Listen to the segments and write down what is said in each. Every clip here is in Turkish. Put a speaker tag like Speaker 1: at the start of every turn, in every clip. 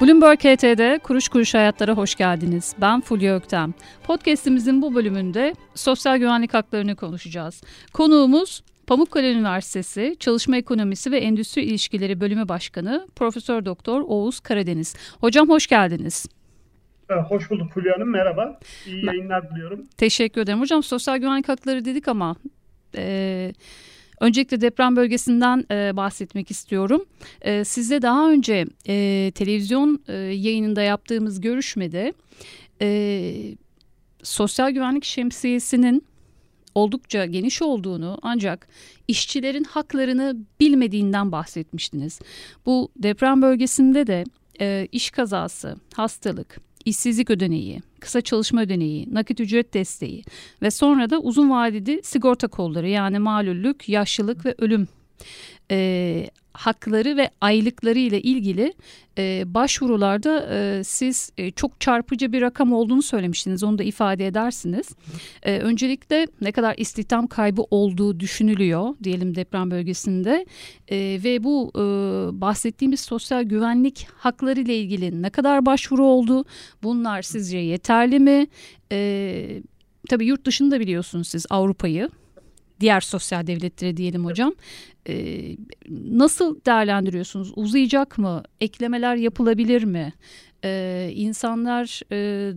Speaker 1: Bloomberg HT'de Kuruş Kuruş Hayatlara hoş geldiniz. Ben Fulya Öktem. Podcast'imizin bu bölümünde sosyal güvenlik haklarını konuşacağız. Konuğumuz Pamukkale Üniversitesi Çalışma Ekonomisi ve Endüstri İlişkileri Bölümü Başkanı Profesör Doktor Oğuz Karadeniz. Hocam hoş geldiniz.
Speaker 2: Ee, hoş bulduk Fulya Hanım. Merhaba. İyi yayınlar diliyorum.
Speaker 1: Teşekkür ederim. Hocam sosyal güvenlik hakları dedik ama... E, Öncelikle deprem bölgesinden e, bahsetmek istiyorum. E, sizle daha önce e, televizyon e, yayınında yaptığımız görüşmede e, sosyal güvenlik şemsiyesinin oldukça geniş olduğunu ancak işçilerin haklarını bilmediğinden bahsetmiştiniz. Bu deprem bölgesinde de e, iş kazası, hastalık, işsizlik ödeneği, kısa çalışma ödeneği, nakit ücret desteği ve sonra da uzun vadeli sigorta kolları yani malüllük, yaşlılık ve ölüm e, hakları ve aylıkları ile ilgili e, başvurularda e, siz e, çok çarpıcı bir rakam olduğunu söylemiştiniz. Onu da ifade edersiniz. E, öncelikle ne kadar istihdam kaybı olduğu düşünülüyor diyelim deprem bölgesinde e, ve bu e, bahsettiğimiz sosyal güvenlik hakları ile ilgili ne kadar başvuru oldu? Bunlar sizce yeterli mi? E, tabii yurt dışında biliyorsunuz siz Avrupa'yı diğer sosyal devletleri diyelim hocam. E, nasıl değerlendiriyorsunuz? Uzayacak mı? Eklemeler yapılabilir mi? E, insanlar e,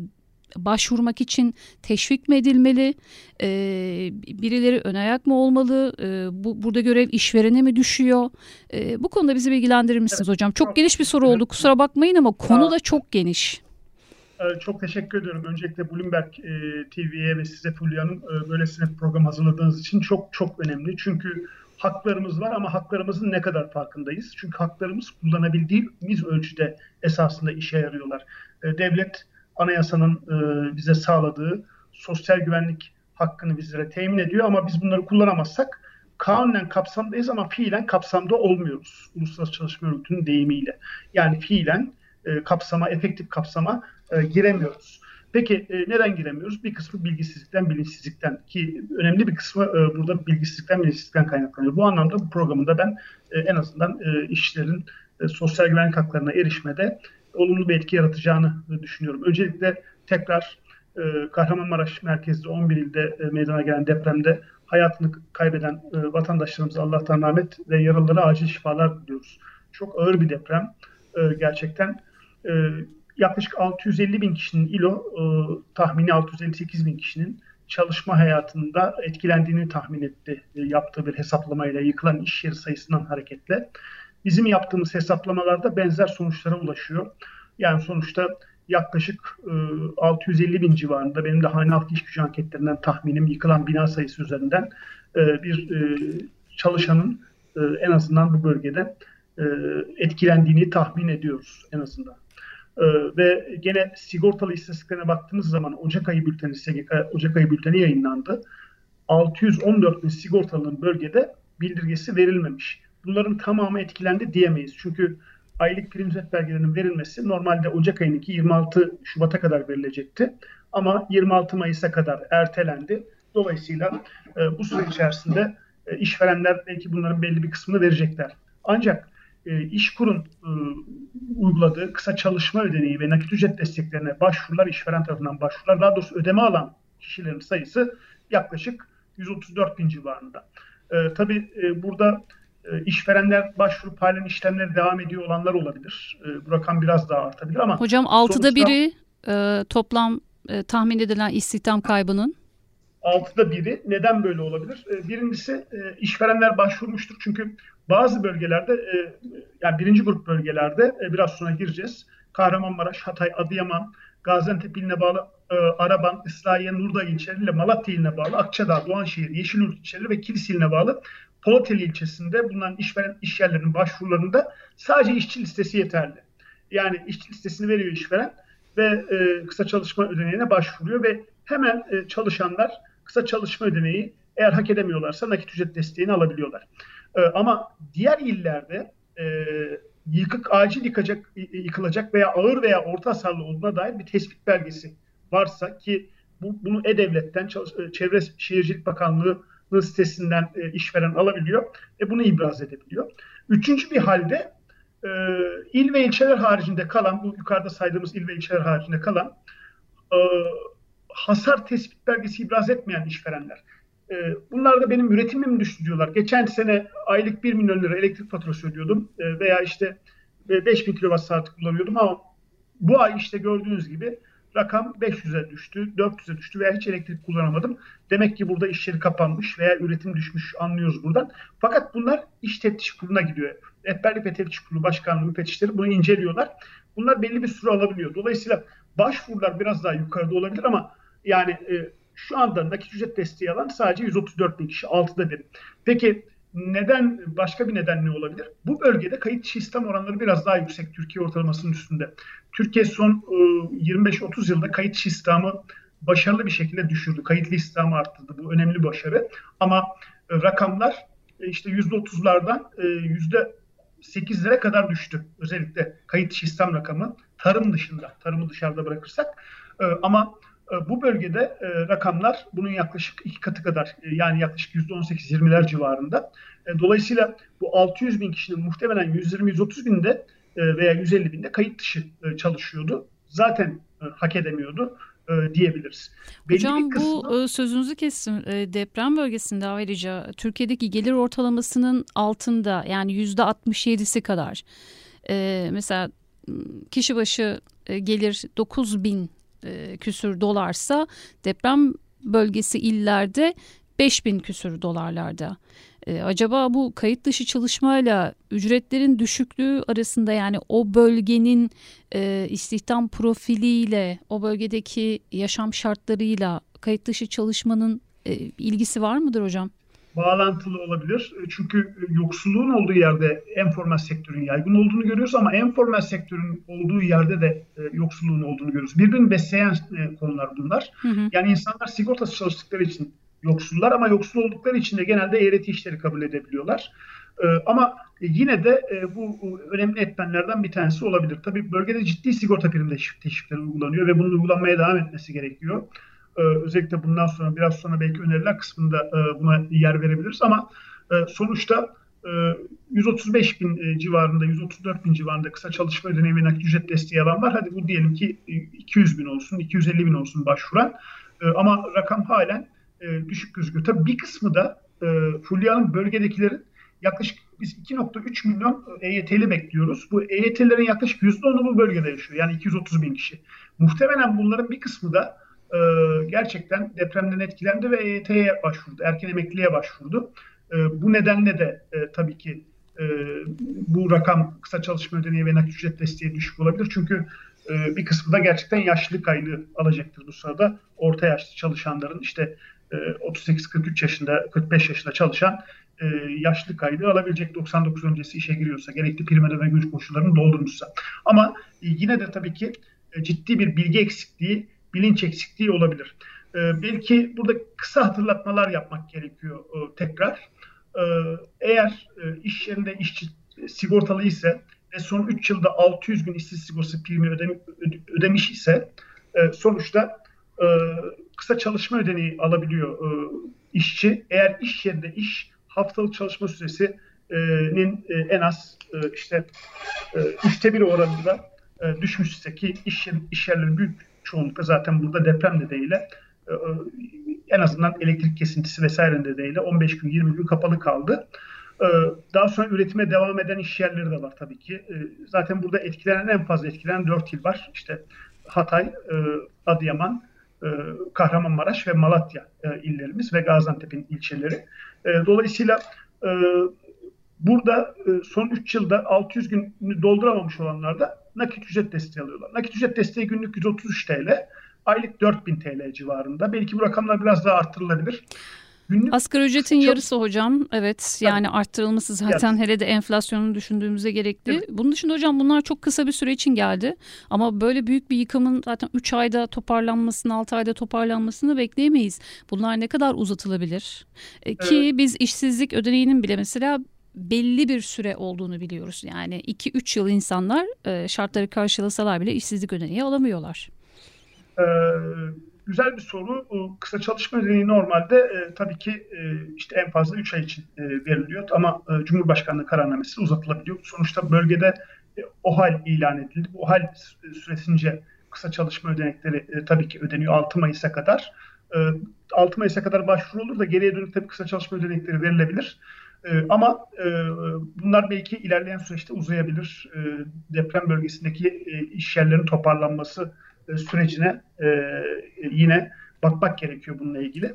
Speaker 1: başvurmak için teşvik mi edilmeli? E, birileri ön ayak mı olmalı? E, bu burada görev işverene mi düşüyor? E, bu konuda bizi bilgilendirir misiniz hocam? Çok geniş bir soru oldu. Kusura bakmayın ama konu da çok geniş.
Speaker 2: Ee, çok teşekkür ediyorum. Öncelikle Bloomberg e, TV'ye ve size Fulya'nın e, böylesine program hazırladığınız için çok çok önemli. Çünkü haklarımız var ama haklarımızın ne kadar farkındayız? Çünkü haklarımız kullanabildiğimiz ölçüde esasında işe yarıyorlar. E, devlet anayasanın bize sağladığı sosyal güvenlik hakkını bizlere temin ediyor ama biz bunları kullanamazsak kanunen kapsamdayız ama fiilen kapsamda olmuyoruz. Uluslararası Çalışma Örgütü'nün deyimiyle. Yani fiilen kapsama, efektif kapsama e, giremiyoruz. Peki e, neden giremiyoruz? Bir kısmı bilgisizlikten, bilinçsizlikten ki önemli bir kısmı e, burada bilgisizlikten, bilinçsizlikten kaynaklanıyor. Bu anlamda bu programında ben e, en azından e, işçilerin e, sosyal güvenlik haklarına erişmede olumlu bir etki yaratacağını düşünüyorum. Öncelikle tekrar e, Kahramanmaraş merkezli 11 ilde e, meydana gelen depremde hayatını kaybeden e, vatandaşlarımıza Allah'tan rahmet ve yaralılara acil şifalar diliyoruz. Çok ağır bir deprem e, gerçekten. E, yaklaşık 650 bin kişinin ILO e, tahmini 658 bin kişinin çalışma hayatında etkilendiğini tahmin etti. E, yaptığı bir hesaplamayla yıkılan iş yeri sayısından hareketle. Bizim yaptığımız hesaplamalarda benzer sonuçlara ulaşıyor. Yani sonuçta yaklaşık e, 650 bin civarında benim de hane halk iş gücü anketlerinden tahminim yıkılan bina sayısı üzerinden e, bir e, çalışanın e, en azından bu bölgede e, etkilendiğini tahmin ediyoruz en azından. Ee, ve gene sigortalı istatistiklerine baktığımız zaman Ocak ayı bülteni, SGK Ocak ayı bülteni yayınlandı. 614 bin sigortalının bölgede bildirgesi verilmemiş. Bunların tamamı etkilendi diyemeyiz. Çünkü aylık prim belgelerinin verilmesi normalde Ocak ayındaki 26 Şubat'a kadar verilecekti. Ama 26 Mayıs'a kadar ertelendi. Dolayısıyla e, bu süre içerisinde e, işverenler belki bunların belli bir kısmını verecekler. Ancak e, İşkur'un e, uyguladığı kısa çalışma ödeneği ve nakit ücret desteklerine başvurular, işveren tarafından başvurular, daha doğrusu ödeme alan kişilerin sayısı yaklaşık 134 bin civarında. E, tabii e, burada e, işverenler başvurup halen işlemleri devam ediyor olanlar olabilir. E, bu rakam biraz daha artabilir ama...
Speaker 1: Hocam altıda sonuçta, biri e, toplam e, tahmin edilen istihdam kaybının
Speaker 2: altıda biri. Neden böyle olabilir? E, birincisi e, işverenler başvurmuştur. Çünkü bazı bölgelerde e, yani birinci grup bölgelerde biraz sonra gireceğiz. Kahramanmaraş, Hatay, Adıyaman, Gaziantep iline bağlı Araban, İslahiye, Nurda ilçeleriyle Malatya iline bağlı Akçadağ, Doğanşehir, Yeşilyurt ilçeleri ve Kilis iline bağlı Polateli ilçesinde bulunan işveren iş yerlerinin başvurularında sadece işçi listesi yeterli. Yani işçi listesini veriyor işveren ve e, kısa çalışma ödeneğine başvuruyor ve hemen e, çalışanlar kısa çalışma ödeneği eğer hak edemiyorlarsa nakit ücret desteğini alabiliyorlar. E, ama diğer illerde e, yıkık acil yıkacak, yıkılacak veya ağır veya orta hasarlı olduğuna dair bir tespit belgesi varsa ki bu, bunu E-Devlet'ten Çevre Şehircilik Bakanlığı sitesinden işveren alabiliyor ve bunu ibraz edebiliyor. Üçüncü bir halde il ve ilçeler haricinde kalan, bu yukarıda saydığımız il ve ilçeler haricinde kalan hasar tespit belgesi ibraz etmeyen işverenler. E, bunlar da benim üretimim düştü diyorlar. Geçen sene aylık 1 milyon lira elektrik faturası ödüyordum e, veya işte 5000 kilowatt saat kullanıyordum ama bu ay işte gördüğünüz gibi rakam 500'e düştü, 400'e düştü veya hiç elektrik kullanamadım. Demek ki burada iş yeri kapanmış veya üretim düşmüş anlıyoruz buradan. Fakat bunlar iş teftiş kuruluna gidiyor. Rehberlik ve Teftiş Kurulu Başkanlığı müfettişleri bunu inceliyorlar. Bunlar belli bir süre alabiliyor. Dolayısıyla başvurular biraz daha yukarıda olabilir ama yani e, şu anda nakit ücret desteği alan sadece 134 bin kişi, 6'da bir. Peki neden başka bir neden ne olabilir? Bu bölgede kayıt sistem oranları biraz daha yüksek Türkiye ortalamasının üstünde. Türkiye son 25-30 e, yılda kayıt sistemi başarılı bir şekilde düşürdü. Kayıtlı istihdamı arttırdı. Bu önemli başarı. Ama e, rakamlar e, işte %30'lardan %8'lere kadar düştü. Özellikle kayıt sistem rakamı tarım dışında, tarımı dışarıda bırakırsak. Ama bu bölgede rakamlar bunun yaklaşık iki katı kadar yani yaklaşık %18-20'ler civarında. Dolayısıyla bu 600 bin kişinin muhtemelen 120-130 binde e, veya 150 binde kayıt dışı e, çalışıyordu. Zaten e, hak edemiyordu diyebiliriz.
Speaker 1: Belli Hocam kısmı... bu sözünüzü kestim. Deprem bölgesinde ayrıca Türkiye'deki gelir ortalamasının altında yani yüzde 67'si kadar. Mesela kişi başı gelir 9 bin küsür dolarsa deprem bölgesi illerde 5 bin küsür dolarlarda. E, acaba bu kayıt dışı çalışmayla ücretlerin düşüklüğü arasında yani o bölgenin e, istihdam profiliyle o bölgedeki yaşam şartlarıyla kayıt dışı çalışmanın e, ilgisi var mıdır hocam?
Speaker 2: Bağlantılı olabilir. E, çünkü yoksulluğun olduğu yerde informal sektörün yaygın olduğunu görüyoruz ama informal sektörün olduğu yerde de e, yoksulluğun olduğunu görüyoruz. Birbirini besleyen e, konular bunlar. Hı hı. Yani insanlar sigortası çalıştıkları için yoksullar ama yoksul oldukları için de genelde eğreti işleri kabul edebiliyorlar. E, ama yine de e, bu önemli etmenlerden bir tanesi olabilir. Tabii bölgede ciddi sigorta prim teşvikleri uygulanıyor ve bunun uygulanmaya devam etmesi gerekiyor. E, özellikle bundan sonra biraz sonra belki öneriler kısmında e, buna yer verebiliriz ama e, sonuçta 135 e, bin civarında, 134 bin civarında kısa çalışma ödeneği ve nakit ücret desteği alan var. Hadi bu diyelim ki 200 bin olsun, 250 bin olsun başvuran. Ama rakam halen düşük gözüküyor. Tabii bir kısmı da e, Fulya'nın bölgedekilerin yaklaşık biz 2.3 milyon EYT'li bekliyoruz. Bu EYT'lerin yaklaşık %10'u bu bölgede yaşıyor. Yani 230 bin kişi. Muhtemelen bunların bir kısmı da e, gerçekten depremden etkilendi ve EYT'ye başvurdu. Erken emekliliğe başvurdu. E, bu nedenle de e, tabii ki e, bu rakam kısa çalışma ödeneği ve nakit ücret desteği düşük olabilir. Çünkü e, bir kısmı da gerçekten yaşlılık aylığı alacaktır bu sırada. Orta yaşlı çalışanların işte 38-43 e, yaşında, 45 yaşında çalışan e, yaşlı kaydı alabilecek 99 öncesi işe giriyorsa, gerekli prim ödeme güç koşullarını doldurmuşsa. Ama yine de tabii ki e, ciddi bir bilgi eksikliği, bilinç eksikliği olabilir. Belki burada kısa hatırlatmalar yapmak gerekiyor tekrar. Eğer iş yerinde işçi sigortalı ise ve son 3 yılda 600 gün işsiz sigortası primi ödemiş ise sonuçta kısa çalışma ödeneği alabiliyor e, işçi. Eğer iş yerinde iş haftalık çalışma süresinin e, en az e, işte e, üçte bir oranında e, düşmüşse ki iş, yer, iş yerlerinin büyük çoğunlukla zaten burada deprem nedeniyle e, e en azından elektrik kesintisi vesaire nedeniyle 15 gün 20 gün kapalı kaldı. E, daha sonra üretime devam eden iş yerleri de var tabii ki. Zaten burada etkilenen en fazla etkilenen 4 il var. İşte Hatay, Adıyaman, Kahramanmaraş ve Malatya illerimiz ve Gaziantep'in ilçeleri. Dolayısıyla burada son 3 yılda 600 günü dolduramamış olanlar da nakit ücret desteği alıyorlar. Nakit ücret desteği günlük 133 TL, aylık 4000 TL civarında. Belki bu rakamlar biraz daha arttırılabilir.
Speaker 1: Günlük Asgari ücretin çok... yarısı hocam. Evet yani evet. arttırılması zaten evet. hele de enflasyonu düşündüğümüzde gerekli. Evet. Bunun dışında hocam bunlar çok kısa bir süre için geldi. Ama böyle büyük bir yıkımın zaten 3 ayda toparlanmasını 6 ayda toparlanmasını bekleyemeyiz. Bunlar ne kadar uzatılabilir? E, ki evet. biz işsizlik ödeneğinin bile mesela belli bir süre olduğunu biliyoruz. Yani 2-3 yıl insanlar e, şartları karşılasalar bile işsizlik ödeneği alamıyorlar.
Speaker 2: Ee, güzel bir soru. Kısa çalışma ödeneği normalde e, tabii ki e, işte en fazla 3 ay için veriliyor ama Cumhurbaşkanlığı kararnamesi uzatılabiliyor. Sonuçta bölgede e, OHAL ilan edildi. Bu OHAL süresince kısa çalışma ödenekleri tabii ki ödeniyor 6 Mayıs'a kadar. E, 6 Mayıs'a kadar başvuru olur da geriye dönük tabii kısa çalışma ödenekleri verilebilir. E, ama e, bunlar belki ilerleyen süreçte uzayabilir. E, deprem bölgesindeki e, iş yerlerinin toparlanması e, sürecine e, yine bakmak gerekiyor bununla ilgili.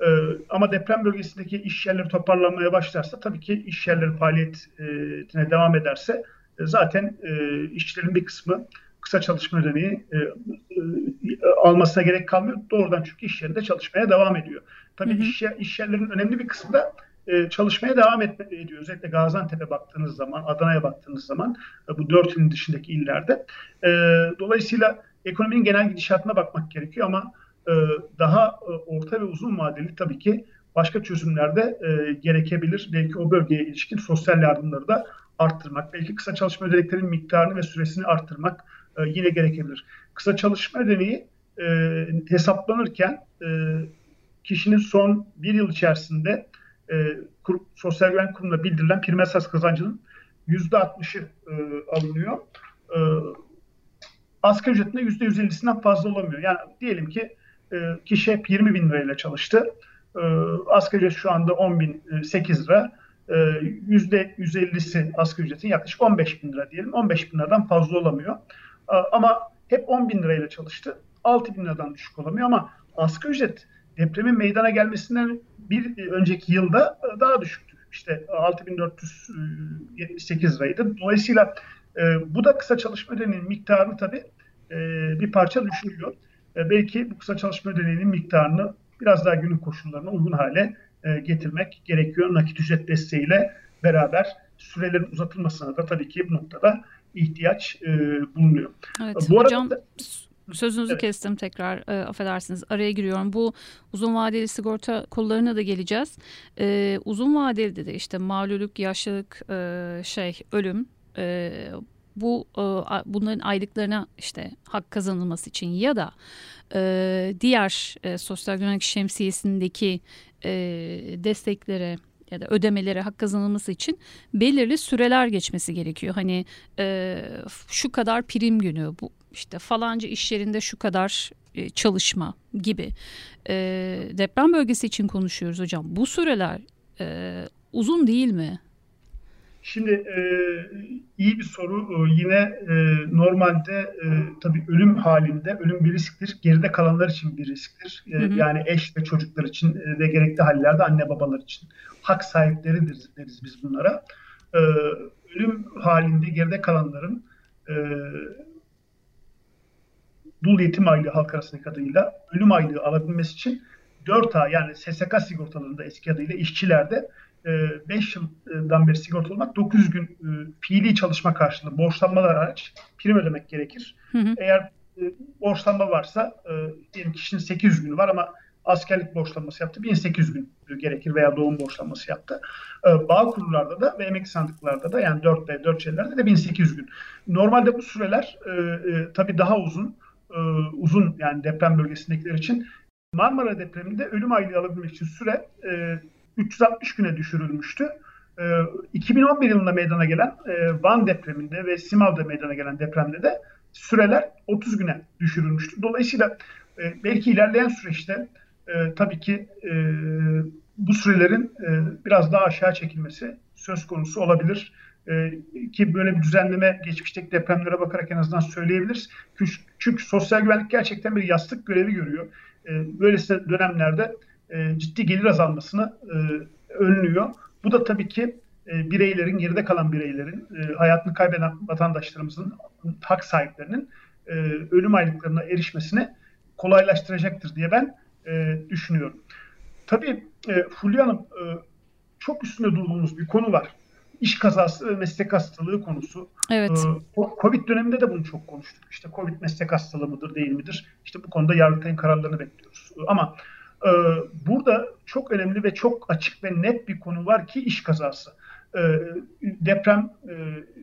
Speaker 2: E, ama deprem bölgesindeki iş yerleri toparlanmaya başlarsa tabii ki iş yerleri faaliyetine devam ederse e, zaten e, işçilerin bir kısmı kısa çalışma ödeneği e, e, almasına gerek kalmıyor. Doğrudan çünkü iş yerinde çalışmaya devam ediyor. Tabii hı hı. Iş, iş yerlerinin önemli bir kısmı da e, çalışmaya devam ediyor. Özellikle Gaziantep'e baktığınız zaman, Adana'ya baktığınız zaman e, bu dört ilin dışındaki illerde. E, dolayısıyla ekonominin genel gidişatına bakmak gerekiyor ama daha orta ve uzun vadeli tabii ki başka çözümler de gerekebilir. Belki o bölgeye ilişkin sosyal yardımları da arttırmak, belki kısa çalışma ödeneklerinin miktarını ve süresini arttırmak yine gerekebilir. Kısa çalışma ödeneği hesaplanırken kişinin son bir yıl içerisinde e, kur, Sosyal Güvenlik Kurumu'na bildirilen prim esas kazancının %60'ı e, alınıyor. E, asgari ücretinde %150'sinden fazla olamıyor. Yani diyelim ki e, kişi hep 20 bin lirayla çalıştı. E, asgari ücret şu anda 10 bin 8 e, lira. E, %150'si asgari ücretin yaklaşık 15 bin lira diyelim. 15 bin liradan fazla olamıyor. E, ama hep 10 bin lirayla çalıştı. 6 bin liradan düşük olamıyor ama asgari ücret depremin meydana gelmesinden bir önceki yılda daha düşüktü. İşte 6478 liraydı. Dolayısıyla e, bu da kısa çalışma ödeneğinin miktarını tabii e, bir parça düşürüyor. E, belki bu kısa çalışma ödeneğinin miktarını biraz daha günün koşullarına uygun hale e, getirmek gerekiyor. Nakit ücret desteğiyle beraber sürelerin uzatılmasına da tabii ki bu noktada ihtiyaç e, bulunuyor.
Speaker 1: Evet, bu hocam arada, Sözünüzü evet. kestim tekrar e, affedersiniz araya giriyorum. Bu uzun vadeli sigorta kollarına da geleceğiz. E, uzun vadeli de işte malulük, yaşlılık, e, şey ölüm e, bu e, bunların aylıklarına işte hak kazanılması için ya da e, diğer e, sosyal güvenlik şemsiyesindeki e, desteklere ya da ödemelere hak kazanılması için belirli süreler geçmesi gerekiyor. Hani e, şu kadar prim günü bu işte falanca iş yerinde şu kadar e, çalışma gibi e, deprem bölgesi için konuşuyoruz hocam. Bu süreler e, uzun değil mi?
Speaker 2: Şimdi e, iyi bir soru. E, yine e, normalde e, tabii ölüm halinde ölüm bir risktir. Geride kalanlar için bir risktir. E, hı hı. Yani eş ve çocuklar için e, ve gerekli hallerde anne babalar için. Hak sahipleridir deriz biz bunlara. E, ölüm halinde geride kalanların e, dul yetim aylığı halk arasındaki adıyla ölüm aylığı alabilmesi için 4 ay yani SSK sigortalarında eski adıyla işçilerde 5 e, yıldan beri sigorta olmak 900 gün e, fiili çalışma karşılığı borçlanmalar hariç prim ödemek gerekir. Hı hı. Eğer e, borçlanma varsa diyelim kişinin 800 günü var ama askerlik borçlanması yaptı 1800 gün gerekir veya doğum borçlanması yaptı. Bağ kurullarda da ve emek sandıklarda da yani 4B, 4 şeylerde de 1800 gün. Normalde bu süreler tabii daha uzun. Uzun yani deprem bölgesindekiler için Marmara depreminde ölüm aylığı alabilmek için süre 360 güne düşürülmüştü. 2011 ee, yılında meydana gelen e, Van depreminde ve Simav'da meydana gelen depremde de süreler 30 güne düşürülmüştü. Dolayısıyla e, belki ilerleyen süreçte e, tabii ki bu sürelerin biraz daha aşağı çekilmesi söz konusu olabilir. Ki böyle bir düzenleme geçmişteki depremlere bakarak en azından söyleyebiliriz. Çünkü sosyal güvenlik gerçekten bir yastık görevi görüyor. Böylesi dönemlerde e, ciddi gelir azalmasını e, önlüyor. Bu da tabii ki e, bireylerin, geride kalan bireylerin, hayatını kaybeden vatandaşlarımızın, hak sahiplerinin ölüm aylıklarına erişmesini kolaylaştıracaktır diye ben düşünüyorum. Tabii Fulya Hanım çok üstünde durduğumuz bir konu var. İş kazası ve meslek hastalığı konusu.
Speaker 1: Evet.
Speaker 2: Ee, Covid döneminde de bunu çok konuştuk. İşte Covid meslek hastalığı mıdır değil midir? İşte bu konuda Yargıtay'ın kararlarını bekliyoruz. Ama ee, burada çok önemli ve çok açık ve net bir konu var ki iş kazası. Ee, deprem e,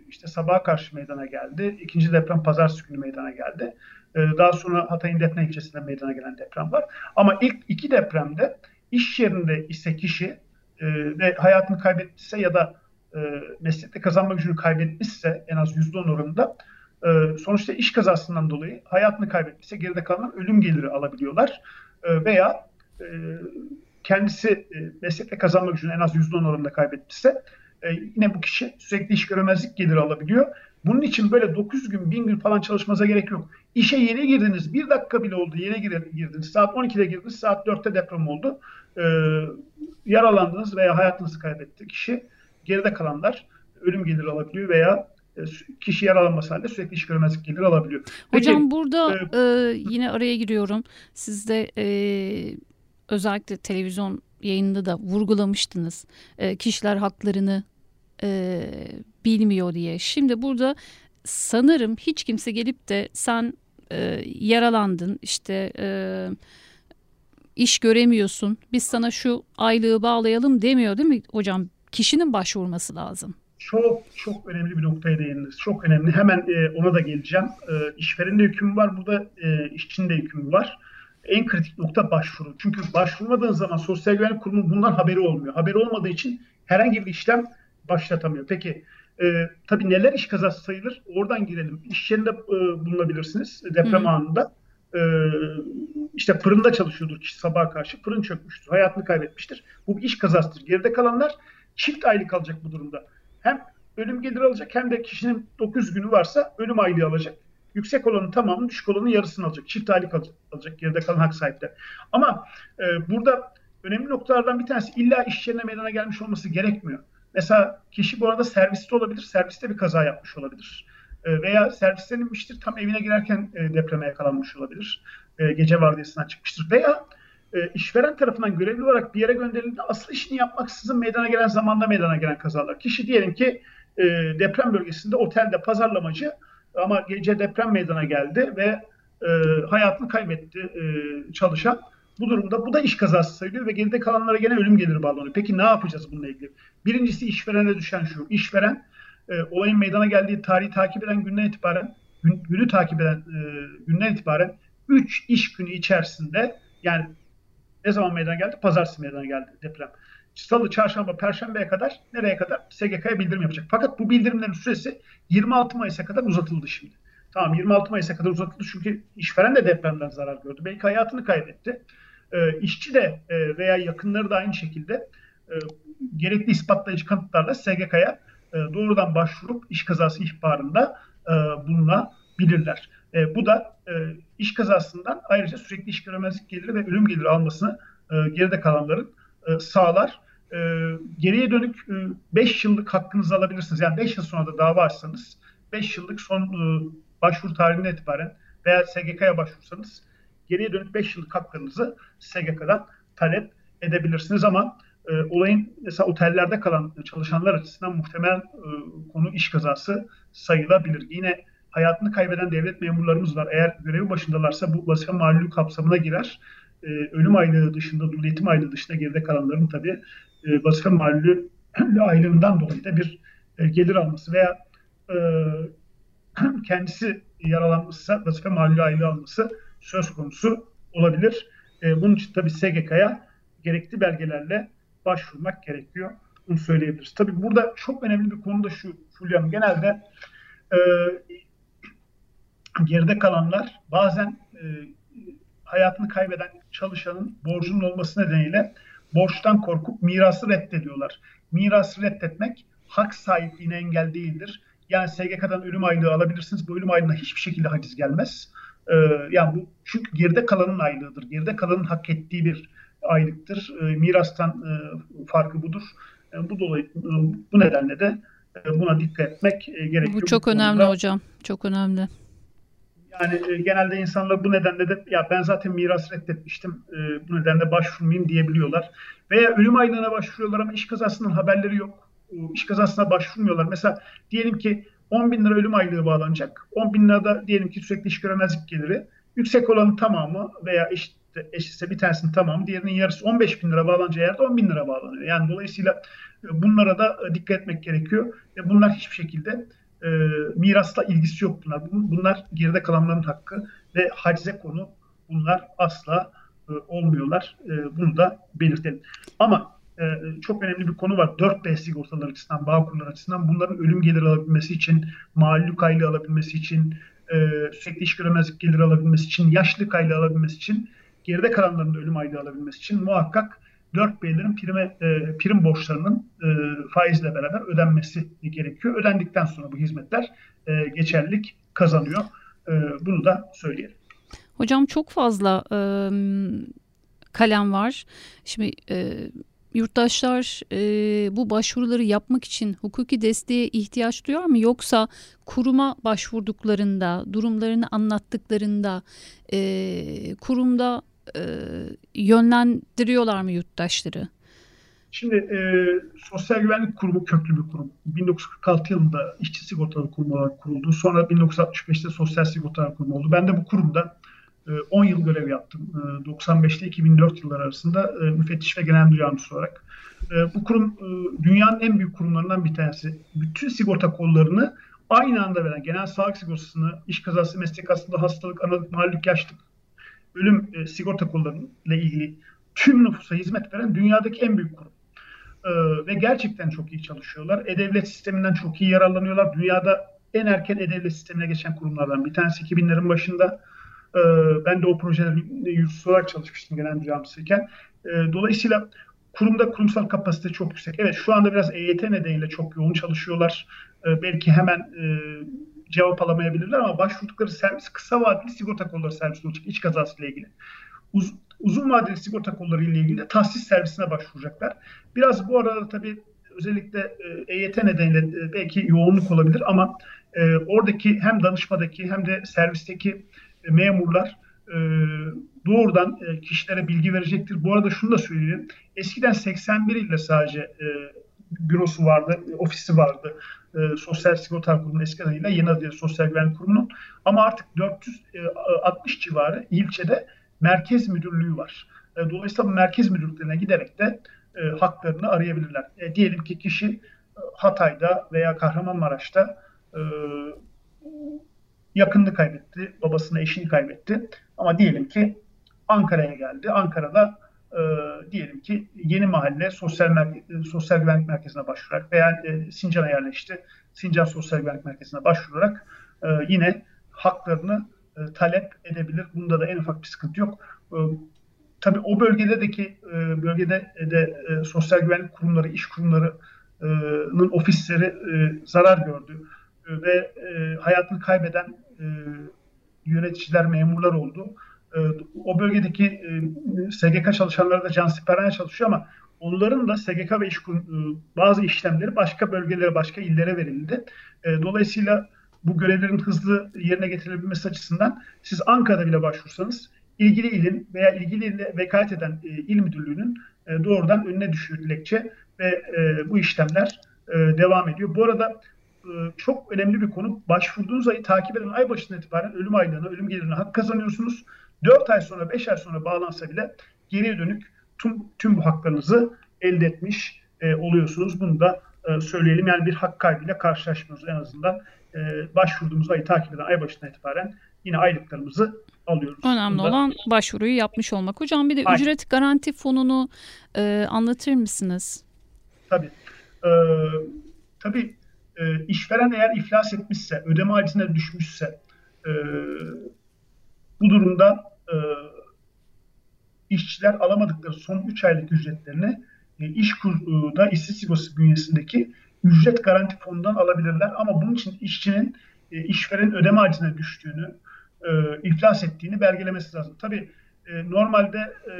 Speaker 2: işte sabaha karşı meydana geldi. İkinci deprem pazartesi günü meydana geldi. daha sonra Hatay'ın Defne ilçesinde meydana gelen deprem var. Ama ilk iki depremde iş yerinde ise kişi ve hayatını kaybettiyse ya da meslekte kazanma gücünü kaybetmişse en az %10 oranında sonuçta iş kazasından dolayı hayatını kaybetmişse geride kalan ölüm geliri alabiliyorlar. Veya kendisi meslekte kazanma gücünü en az %10 oranında kaybetmişse yine bu kişi sürekli iş göremezlik geliri alabiliyor bunun için böyle 9 gün, 1000 gün falan çalışmanıza gerek yok. İşe yeni girdiniz, bir dakika bile oldu yeni girdiniz. Saat 12'de girdiniz, saat 4'te deprem oldu. Ee, yaralandınız veya hayatınızı kaybetti kişi. Geride kalanlar ölüm geliri alabiliyor veya e, kişi yaralanması halde sürekli iş görmezlik geliri alabiliyor.
Speaker 1: Peki, Hocam burada e, e, yine araya giriyorum. Siz de e, özellikle televizyon yayında da vurgulamıştınız. E, kişiler haklarını e, bilmiyor diye. Şimdi burada sanırım hiç kimse gelip de sen e, yaralandın işte e, iş göremiyorsun biz sana şu aylığı bağlayalım demiyor değil mi hocam? Kişinin başvurması lazım.
Speaker 2: Çok çok önemli bir noktaya değindiniz. Çok önemli. Hemen e, ona da geleceğim. E, işverenin de hükmü var. Burada e, işçinin de hükmü var. En kritik nokta başvuru. Çünkü başvurmadığın zaman Sosyal Güvenlik Kurumu bundan haberi olmuyor. Haberi olmadığı için herhangi bir işlem başlatamıyor. Peki e, tabii neler iş kazası sayılır? Oradan girelim. İş yerinde e, bulunabilirsiniz deprem Hı. anında. E, işte fırında çalışıyordur kişi sabaha karşı. Fırın çökmüştür. Hayatını kaybetmiştir. Bu bir iş kazasıdır. Geride kalanlar çift aylık alacak bu durumda. Hem ölüm geliri alacak hem de kişinin 9 günü varsa ölüm aylığı alacak. Yüksek olanın tamamını, düşük olanın yarısını alacak. Çift aylık alacak, geride kalan hak sahipleri. Ama e, burada önemli noktalardan bir tanesi illa iş yerine meydana gelmiş olması gerekmiyor. Mesela kişi bu arada serviste olabilir, serviste bir kaza yapmış olabilir. E, veya servisten inmiştir, tam evine girerken e, depreme yakalanmış olabilir. E, gece vardiyasından çıkmıştır. Veya e, işveren tarafından görevli olarak bir yere gönderildiğinde asıl işini yapmaksızın meydana gelen zamanda meydana gelen kazalar. Kişi diyelim ki e, deprem bölgesinde otelde pazarlamacı ama gece deprem meydana geldi ve e, hayatını kaybetti e, çalışan bu durumda bu da iş kazası sayılıyor ve geride kalanlara gene ölüm geliri bağlanıyor. Peki ne yapacağız bununla ilgili? Birincisi işverene düşen şu. İşveren e, olayın meydana geldiği tarihi takip eden günden itibaren gün, günü takip eden e, günden itibaren 3 iş günü içerisinde yani ne zaman meydana geldi? Pazartesi meydana geldi deprem. Salı, çarşamba, perşembeye kadar nereye kadar? SGK'ya bildirim yapacak. Fakat bu bildirimlerin süresi 26 Mayıs'a kadar uzatıldı şimdi. Tamam 26 Mayıs'a kadar uzatıldı çünkü işveren de depremden zarar gördü. Belki hayatını kaybetti. E, işçi de e, veya yakınları da aynı şekilde e, gerekli ispatlayıcı kanıtlarla SGK'ya e, doğrudan başvurup iş kazası ihbarında e, bulunabilirler. E, bu da e, iş kazasından ayrıca sürekli iş göremezlik geliri ve ölüm geliri almasını e, geride kalanların e, sağlar. E, geriye dönük 5 e, yıllık hakkınızı alabilirsiniz. Yani 5 yıl sonra da dava açsanız 5 yıllık son e, başvuru tarihinden itibaren veya SGK'ya başvursanız geriye dönük 5 yıllık haklarınızı SGK'dan talep edebilirsiniz ama e, olayın mesela otellerde kalan çalışanlar açısından muhtemel e, konu iş kazası sayılabilir. Yine hayatını kaybeden devlet memurlarımız var. Eğer görevi başındalarsa bu vazife malulü kapsamına girer. E, ölüm aylığı dışında, dul yetim aylığı dışında geride kalanların tabii e, vazife malulü aylığından dolayı da bir e, gelir alması veya e, kendisi yaralanmışsa vazife malulü aylığı alması söz konusu olabilir. E, bunun için tabii SGK'ya gerekli belgelerle başvurmak gerekiyor. Bunu söyleyebiliriz. Tabii burada çok önemli bir konu da şu Fulya Genelde e, geride kalanlar bazen e, hayatını kaybeden çalışanın borcunun olması nedeniyle borçtan korkup mirası reddediyorlar. Mirası reddetmek hak sahipliğine engel değildir. Yani SGK'dan ölüm aylığı alabilirsiniz. Bu ölüm aylığına hiçbir şekilde haciz gelmez. Ee, yani bu çünkü geride kalanın aylığıdır. Geride kalanın hak ettiği bir aylıktır. E, mirastan e, farkı budur. E, bu dolayı bu nedenle de e, buna dikkat etmek e, gerekiyor.
Speaker 1: Bu çok bu önemli konuda. hocam. Çok önemli.
Speaker 2: Yani e, genelde insanlar bu nedenle de ya ben zaten miras reddetmiştim. E, bu nedenle başvurmayayım diyebiliyorlar. Veya ölüm aylığına başvuruyorlar ama iş kazasından haberleri yok. E, iş kazasına başvurmuyorlar. Mesela diyelim ki 10 bin lira ölüm aylığı bağlanacak. 10 bin lirada diyelim ki sürekli iş göremezlik geliri. Yüksek olanın tamamı veya eşit, eşitse bir tanesinin tamamı diğerinin yarısı 15 bin lira bağlanacağı yerde 10 bin lira bağlanıyor. Yani dolayısıyla e, bunlara da e, dikkat etmek gerekiyor. Ve bunlar hiçbir şekilde e, mirasla ilgisi yok bunlar. Bunlar geride kalanların hakkı. ve hacize konu bunlar asla e, olmuyorlar. E, bunu da belirtelim. Ama e, çok önemli bir konu var. 4B sigortalar açısından, bağ kurlar açısından bunların ölüm geliri alabilmesi için, mağlullük aylığı alabilmesi için, e, sürekli iş göremezlik geliri alabilmesi için, yaşlılık aylığı alabilmesi için, geride kalanların da ölüm aylığı alabilmesi için muhakkak 4B'lerin prime, e, prim borçlarının e, faizle beraber ödenmesi gerekiyor. Ödendikten sonra bu hizmetler e, geçerlilik kazanıyor. E, bunu da söyleyelim.
Speaker 1: Hocam çok fazla e, kalem var. Şimdi e, yurttaşlar e, bu başvuruları yapmak için hukuki desteğe ihtiyaç duyar mı? Yoksa kuruma başvurduklarında, durumlarını anlattıklarında e, kurumda e, yönlendiriyorlar mı yurttaşları?
Speaker 2: Şimdi e, Sosyal Güvenlik Kurumu köklü bir kurum. 1946 yılında İşçi Sigortalı Kurumu olarak kuruldu. Sonra 1965'te Sosyal Sigortalar Kurumu oldu. Ben de bu kurumda 10 e, yıl görev yaptım. 95 ile 2004 yılları arasında e, müfettiş ve genel müdür olarak. E, bu kurum dünyanın en büyük kurumlarından bir tanesi. Bütün sigorta kollarını aynı anda veren genel sağlık sigortasını, iş kazası, meslek hastalığı, hastalık, analık, mahallük, yaşlık, ölüm sigorta kollarıyla ilgili tüm nüfusa hizmet veren dünyadaki en büyük kurum. ve gerçekten çok iyi çalışıyorlar. E-Devlet sisteminden çok iyi yararlanıyorlar. Dünyada en erken E-Devlet sistemine geçen kurumlardan bir tanesi 2000'lerin başında. Ee, ben de o projelerin yüzüsü olarak çalışmıştım genel müdür. Ee, dolayısıyla kurumda kurumsal kapasite çok yüksek. Evet şu anda biraz EYT nedeniyle çok yoğun çalışıyorlar. Ee, belki hemen e, cevap alamayabilirler ama başvurdukları servis kısa vadeli sigorta kolları servisi olacak iç kazası ile ilgili. Uz, uzun vadeli sigorta kolları ile ilgili de tahsis servisine başvuracaklar. Biraz bu arada tabii özellikle EYT e nedeniyle e, belki yoğunluk olabilir ama oradaki hem danışmadaki hem de servisteki memurlar e, doğrudan e, kişilere bilgi verecektir. Bu arada şunu da söyleyeyim. Eskiden 81 ile sadece e, bürosu vardı, ofisi vardı. E, Sosyal Sigorta Kurumu'nun eski adıyla yeni adıyla Sosyal Güvenlik Kurumu'nun. Ama artık 460 civarı ilçede merkez müdürlüğü var. E, dolayısıyla bu merkez müdürlüklerine giderek de e, haklarını arayabilirler. E, diyelim ki kişi e, Hatay'da veya Kahramanmaraş'ta e, yakınını kaybetti, babasını, eşini kaybetti. Ama diyelim ki Ankara'ya geldi. Ankara'da e, diyelim ki yeni mahalle sosyal merke- sosyal güvenlik merkezine başvurarak veya e, Sincan'a yerleşti. Sincan Sosyal Güvenlik Merkezi'ne başvurarak e, yine haklarını e, talep edebilir. Bunda da en ufak bir sıkıntı yok. E, tabii o bölgedeki e, bölgede de e, sosyal güvenlik kurumları, iş kurumlarının ofisleri e, zarar gördü ve e, hayatını kaybeden e, yöneticiler, memurlar oldu. E, o bölgedeki e, SGK çalışanları da cansiperane çalışıyor ama onların da SGK ve iş e, bazı işlemleri başka bölgelere, başka illere verildi. E, dolayısıyla bu görevlerin hızlı yerine getirilebilmesi açısından siz Ankara'da bile başvursanız ilgili ilin veya ilgili ile vekalet eden il müdürlüğünün doğrudan önüne düşüyor dilekçe ve bu işlemler devam ediyor. Bu arada çok önemli bir konu. Başvurduğunuz ayı takip eden ay başından itibaren ölüm aylığına, ölüm gelirine hak kazanıyorsunuz. 4 ay sonra, 5 ay sonra bağlansa bile geriye dönük tüm, tüm bu haklarınızı elde etmiş e, oluyorsunuz. Bunu da e, söyleyelim. Yani bir hak kaybıyla karşılaşmıyoruz en azından. E, başvurduğumuz ayı takip eden ay başından itibaren yine aylıklarımızı alıyoruz.
Speaker 1: Önemli Bunda... olan başvuruyu yapmış olmak. Hocam bir de Aynen. ücret garanti fonunu e, anlatır mısınız?
Speaker 2: Tabii. E, tabii e, işveren eğer iflas etmişse, ödeme acizine düşmüşse e, bu durumda e, işçiler alamadıkları son 3 aylık ücretlerini e, iş kurda işsiz sigortası bünyesindeki ücret garanti fonundan alabilirler. Ama bunun için işçinin e, işveren ödeme acizine düştüğünü, e, iflas ettiğini belgelemesi lazım. Tabii e, normalde e,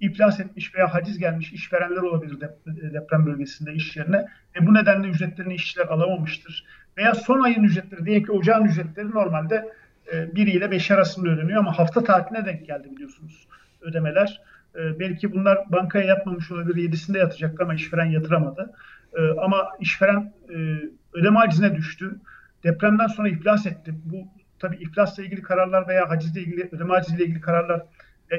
Speaker 2: iflas etmiş veya haciz gelmiş işverenler olabilir deprem bölgesinde iş yerine ve bu nedenle ücretlerini işçiler alamamıştır. Veya son ayın ücretleri diyelim ki ocağın ücretleri normalde e, 1 ile 5 arasında ödeniyor ama hafta tatiline denk geldi biliyorsunuz ödemeler. E, belki bunlar bankaya yatmamış olabilir 7'sinde yatacaktı ama işveren yatıramadı. E, ama işveren e, ödeme acizine düştü. Depremden sonra iflas etti. Bu tabii iflasla ilgili kararlar veya hacizle ilgili, ödeme acizle ilgili kararlar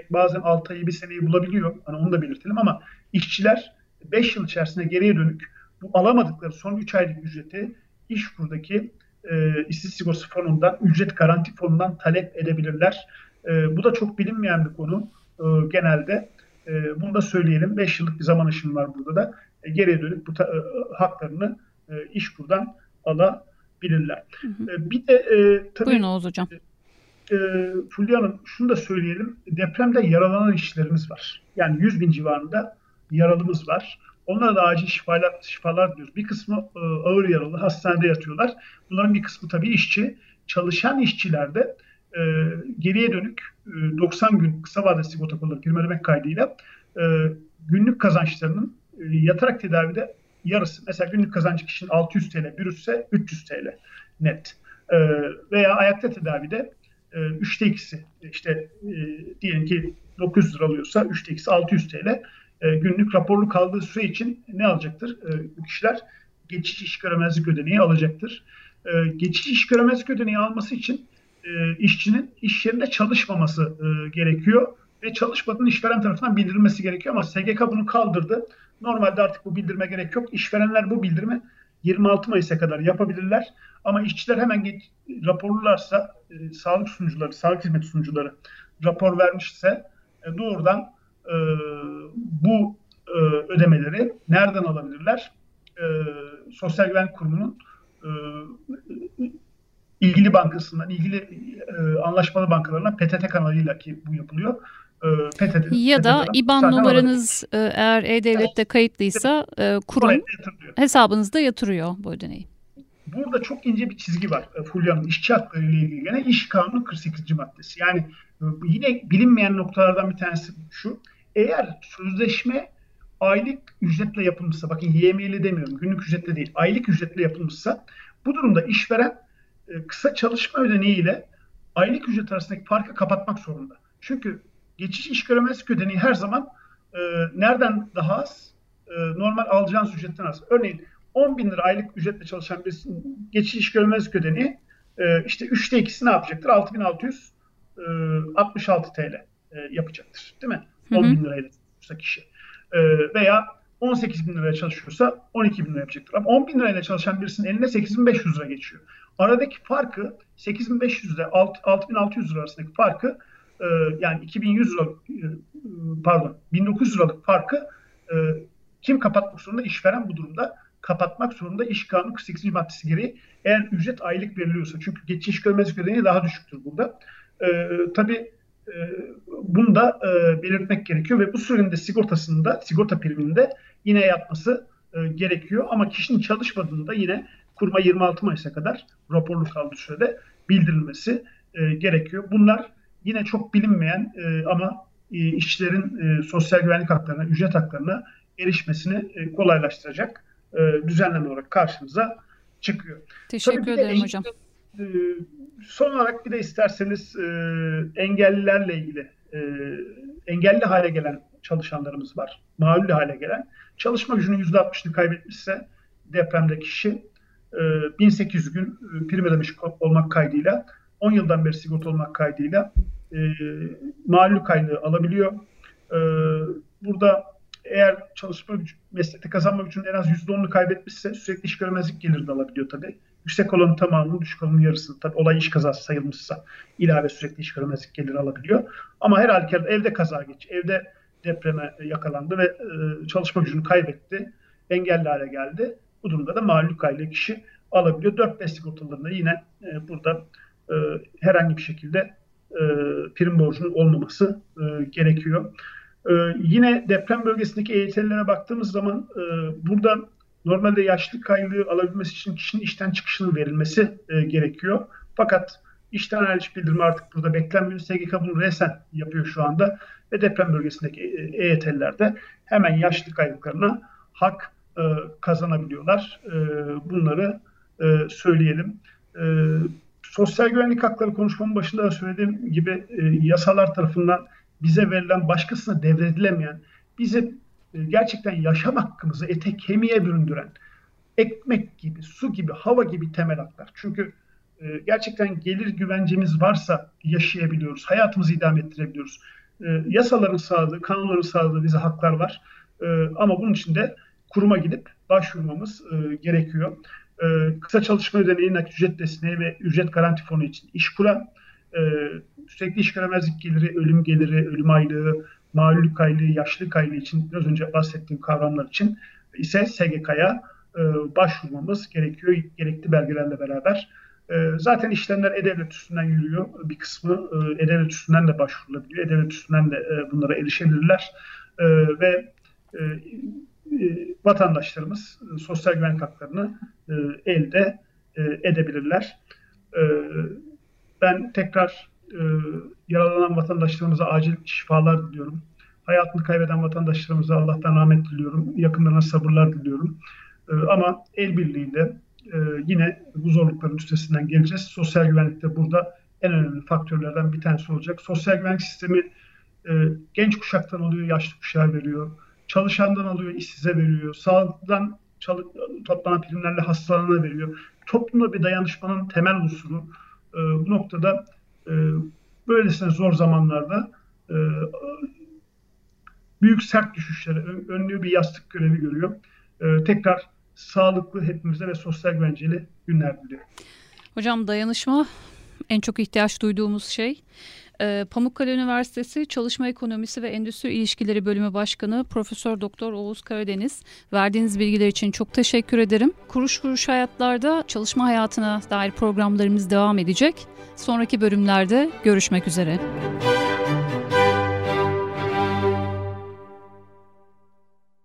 Speaker 2: bazen 6 ayı bir seneyi bulabiliyor. Hani onu da belirtelim ama işçiler 5 yıl içerisinde geriye dönük bu alamadıkları son 3 aylık ücreti İşkur'daki e, işsiz sigortası fonundan, ücret garanti fonundan talep edebilirler. E, bu da çok bilinmeyen bir konu e, genelde. E, bunu da söyleyelim. 5 yıllık bir zaman aşımı var burada da. E, geriye dönüp bu ta, e, haklarını e, İşkur'dan alabilirler. Hı hı. E, bir de e, tabii...
Speaker 1: Buyurun Oğuz Hocam.
Speaker 2: E, Fulya Hanım şunu da söyleyelim. Depremde yaralanan işçilerimiz var. Yani 100 bin civarında yaralımız var. Onlara da acil şifalar, şifalar diyoruz. Bir kısmı e, ağır yaralı, hastanede yatıyorlar. Bunların bir kısmı tabii işçi. Çalışan işçilerde e, geriye dönük e, 90 gün kısa vadeli sigorta kolları prim ödemek kaydıyla e, günlük kazançlarının e, yatarak tedavide yarısı. Mesela günlük kazancı kişinin 600 TL, bürütse 300 TL net. E, veya ayakta tedavide e, 3'te 2'si işte e, diyelim ki 900 lira alıyorsa 3'te 2'si 600 TL e, günlük raporlu kaldığı süre için ne alacaktır? E, kişiler geçici iş göremezlik ödeneği alacaktır. E, geçici iş göremezlik ödeneği alması için e, işçinin iş yerinde çalışmaması gerekiyor ve çalışmadığını işveren tarafından bildirilmesi gerekiyor ama SGK bunu kaldırdı. Normalde artık bu bildirme gerek yok. İşverenler bu bildirimi 26 Mayıs'a kadar yapabilirler. Ama işçiler hemen geç, raporlularsa e, sağlık sunucuları, sağlık hizmet sunucuları rapor vermişse e, doğrudan e, bu e, ödemeleri nereden alabilirler? E, Sosyal Güvenlik Kurumu'nun e, ilgili bankasından, ilgili e, anlaşmalı bankalarına PTT kanalıyla ki bu yapılıyor.
Speaker 1: E, PTT, ya da IBAN numaranız e, eğer E-Devlet'te kayıtlıysa e, kurum hesabınızda yatırıyor bu ödeneği.
Speaker 2: Burada çok ince bir çizgi var e, Fulya'nın işçi hakları ile ilgili. Gene iş kanunu 48. maddesi. Yani e, yine bilinmeyen noktalardan bir tanesi şu. Eğer sözleşme aylık ücretle yapılmışsa, bakın YM'li demiyorum, günlük ücretle değil, aylık ücretle yapılmışsa bu durumda işveren e, kısa çalışma ödeneği ile aylık ücret arasındaki farkı kapatmak zorunda. Çünkü geçici iş göremezlik ödeneği her zaman e, nereden daha az? E, normal alacağınız ücretten az. Örneğin 10 bin lira aylık ücretle çalışan bir geçici iş göremezlik ödeneği e, işte 3'te 2'si ne yapacaktır? 6666 TL e, yapacaktır. Değil mi? 10 bin lirayla çalışıyorsa kişi. E, veya 18 bin liraya çalışıyorsa 12 bin lira yapacaktır. Ama 10 bin lirayla çalışan birisinin eline 8500 lira geçiyor. Aradaki farkı 8500 ile 6600 lira arasındaki farkı e, yani 2100 lira e, pardon 1900 liralık farkı e, kim kapatmak zorunda? İşveren bu durumda kapatmak zorunda iş kanunu 48. maddesi gereği eğer ücret aylık veriliyorsa. Çünkü geçiş görmezlik ödeneği daha düşüktür burada. E, tabii bunu da e, belirtmek gerekiyor ve bu sürenin de sigortasında, sigorta priminde yine yapması e, gerekiyor. Ama kişinin çalışmadığında yine kurma 26 Mayıs'a kadar raporlu kaldığı sürede bildirilmesi e, gerekiyor. Bunlar yine çok bilinmeyen e, ama e, işçilerin e, sosyal güvenlik haklarına, ücret haklarına erişmesini e, kolaylaştıracak e, düzenleme olarak karşımıza çıkıyor.
Speaker 1: Teşekkür ederim hocam.
Speaker 2: E, son olarak bir de isterseniz e, engellilerle ilgili e, engelli hale gelen çalışanlarımız var. Mağlullü hale gelen. Çalışma gücünün %60'ını kaybetmişse depremde kişi e, 1800 gün e, prim ödemiş olmak kaydıyla 10 yıldan beri sigorta olmak kaydıyla e, mağlullü kaynağı alabiliyor. E, burada eğer çalışma gücü, meslekte kazanma gücünün en az %10'unu kaybetmişse sürekli iş görmezlik geliri de alabiliyor tabii. Yüksek olanın tamamının, düşük olanın yarısı. Tabii olay iş kazası sayılmışsa ilave sürekli iş görmezlik geliri alabiliyor. Ama her halükarda evde kaza geç, evde depreme yakalandı ve e, çalışma gücünü kaybetti. Engelli hale geldi. Bu durumda da mağlup kaylı kişi alabiliyor. 4-5 sigortalarında yine e, burada e, herhangi bir şekilde e, prim borcunun olmaması e, gerekiyor. E, yine deprem bölgesindeki EYT'lilere baktığımız zaman e, burada Normalde yaşlı kaylığı alabilmesi için kişinin işten çıkışının verilmesi e, gerekiyor. Fakat işten ayrılış bildirimi artık burada beklenmiyor. SGK bunu resen yapıyor şu anda ve deprem bölgesindeki EYT'lilerde hemen yaşlı kaylıklarına hak e, kazanabiliyorlar. E, bunları e, söyleyelim. E, sosyal güvenlik hakları konuşmamın başında da söylediğim gibi e, yasalar tarafından bize verilen başkasına devredilemeyen, bize e, gerçekten yaşam hakkımızı ete kemiğe büründüren ekmek gibi, su gibi, hava gibi temel haklar. Çünkü e, gerçekten gelir güvencemiz varsa yaşayabiliyoruz, hayatımızı idame ettirebiliyoruz. E, yasaların sağladığı, kanunların sağladığı bize haklar var. ama bunun için de kuruma gidip başvurmamız gerekiyor. e, kısa çalışma ödeneği, nakit ücret desteği ve ücret garanti fonu için iş kura, e, sürekli iş göremezlik geliri, ölüm geliri, ölüm aylığı, mağlullük aylığı, yaşlılık aylığı için biraz önce bahsettiğim kavramlar için ise SGK'ya e, başvurmamız gerekiyor gerekli belgelerle beraber. E, zaten işlemler E-Devlet üstünden yürüyor. Bir kısmı e, E-Devlet üstünden de başvurulabiliyor. E-Devlet üstünden de e, bunlara erişebilirler. E, ve e, e, vatandaşlarımız e, sosyal güvenlik haklarını e, elde e, edebilirler. E, ben tekrar e, yaralanan vatandaşlarımıza acil şifalar diliyorum. Hayatını kaybeden vatandaşlarımıza Allah'tan rahmet diliyorum. Yakınlarına sabırlar diliyorum. E, ama el birliğiyle e, yine bu zorlukların üstesinden geleceğiz. Sosyal güvenlik de burada en önemli faktörlerden bir tanesi olacak. Sosyal güvenlik sistemi e, genç kuşaktan alıyor, yaşlı kuşağa veriyor. Çalışandan alıyor, işsize veriyor. Sağlıktan toplanan primlerle hastalığına veriyor. Toplumda bir dayanışmanın temel unsuru. E, bu noktada e, böylesine zor zamanlarda e, büyük sert düşüşlere önlüyor bir yastık görevi görüyor. E, tekrar sağlıklı hepimize ve sosyal güvenceli günler diliyorum.
Speaker 1: Hocam dayanışma en çok ihtiyaç duyduğumuz şey. Ee, Pamukkale Üniversitesi Çalışma Ekonomisi ve Endüstri İlişkileri Bölümü Başkanı Profesör Doktor Oğuz Karadeniz verdiğiniz bilgiler için çok teşekkür ederim. Kuruş kuruş hayatlarda çalışma hayatına dair programlarımız devam edecek. Sonraki bölümlerde görüşmek üzere.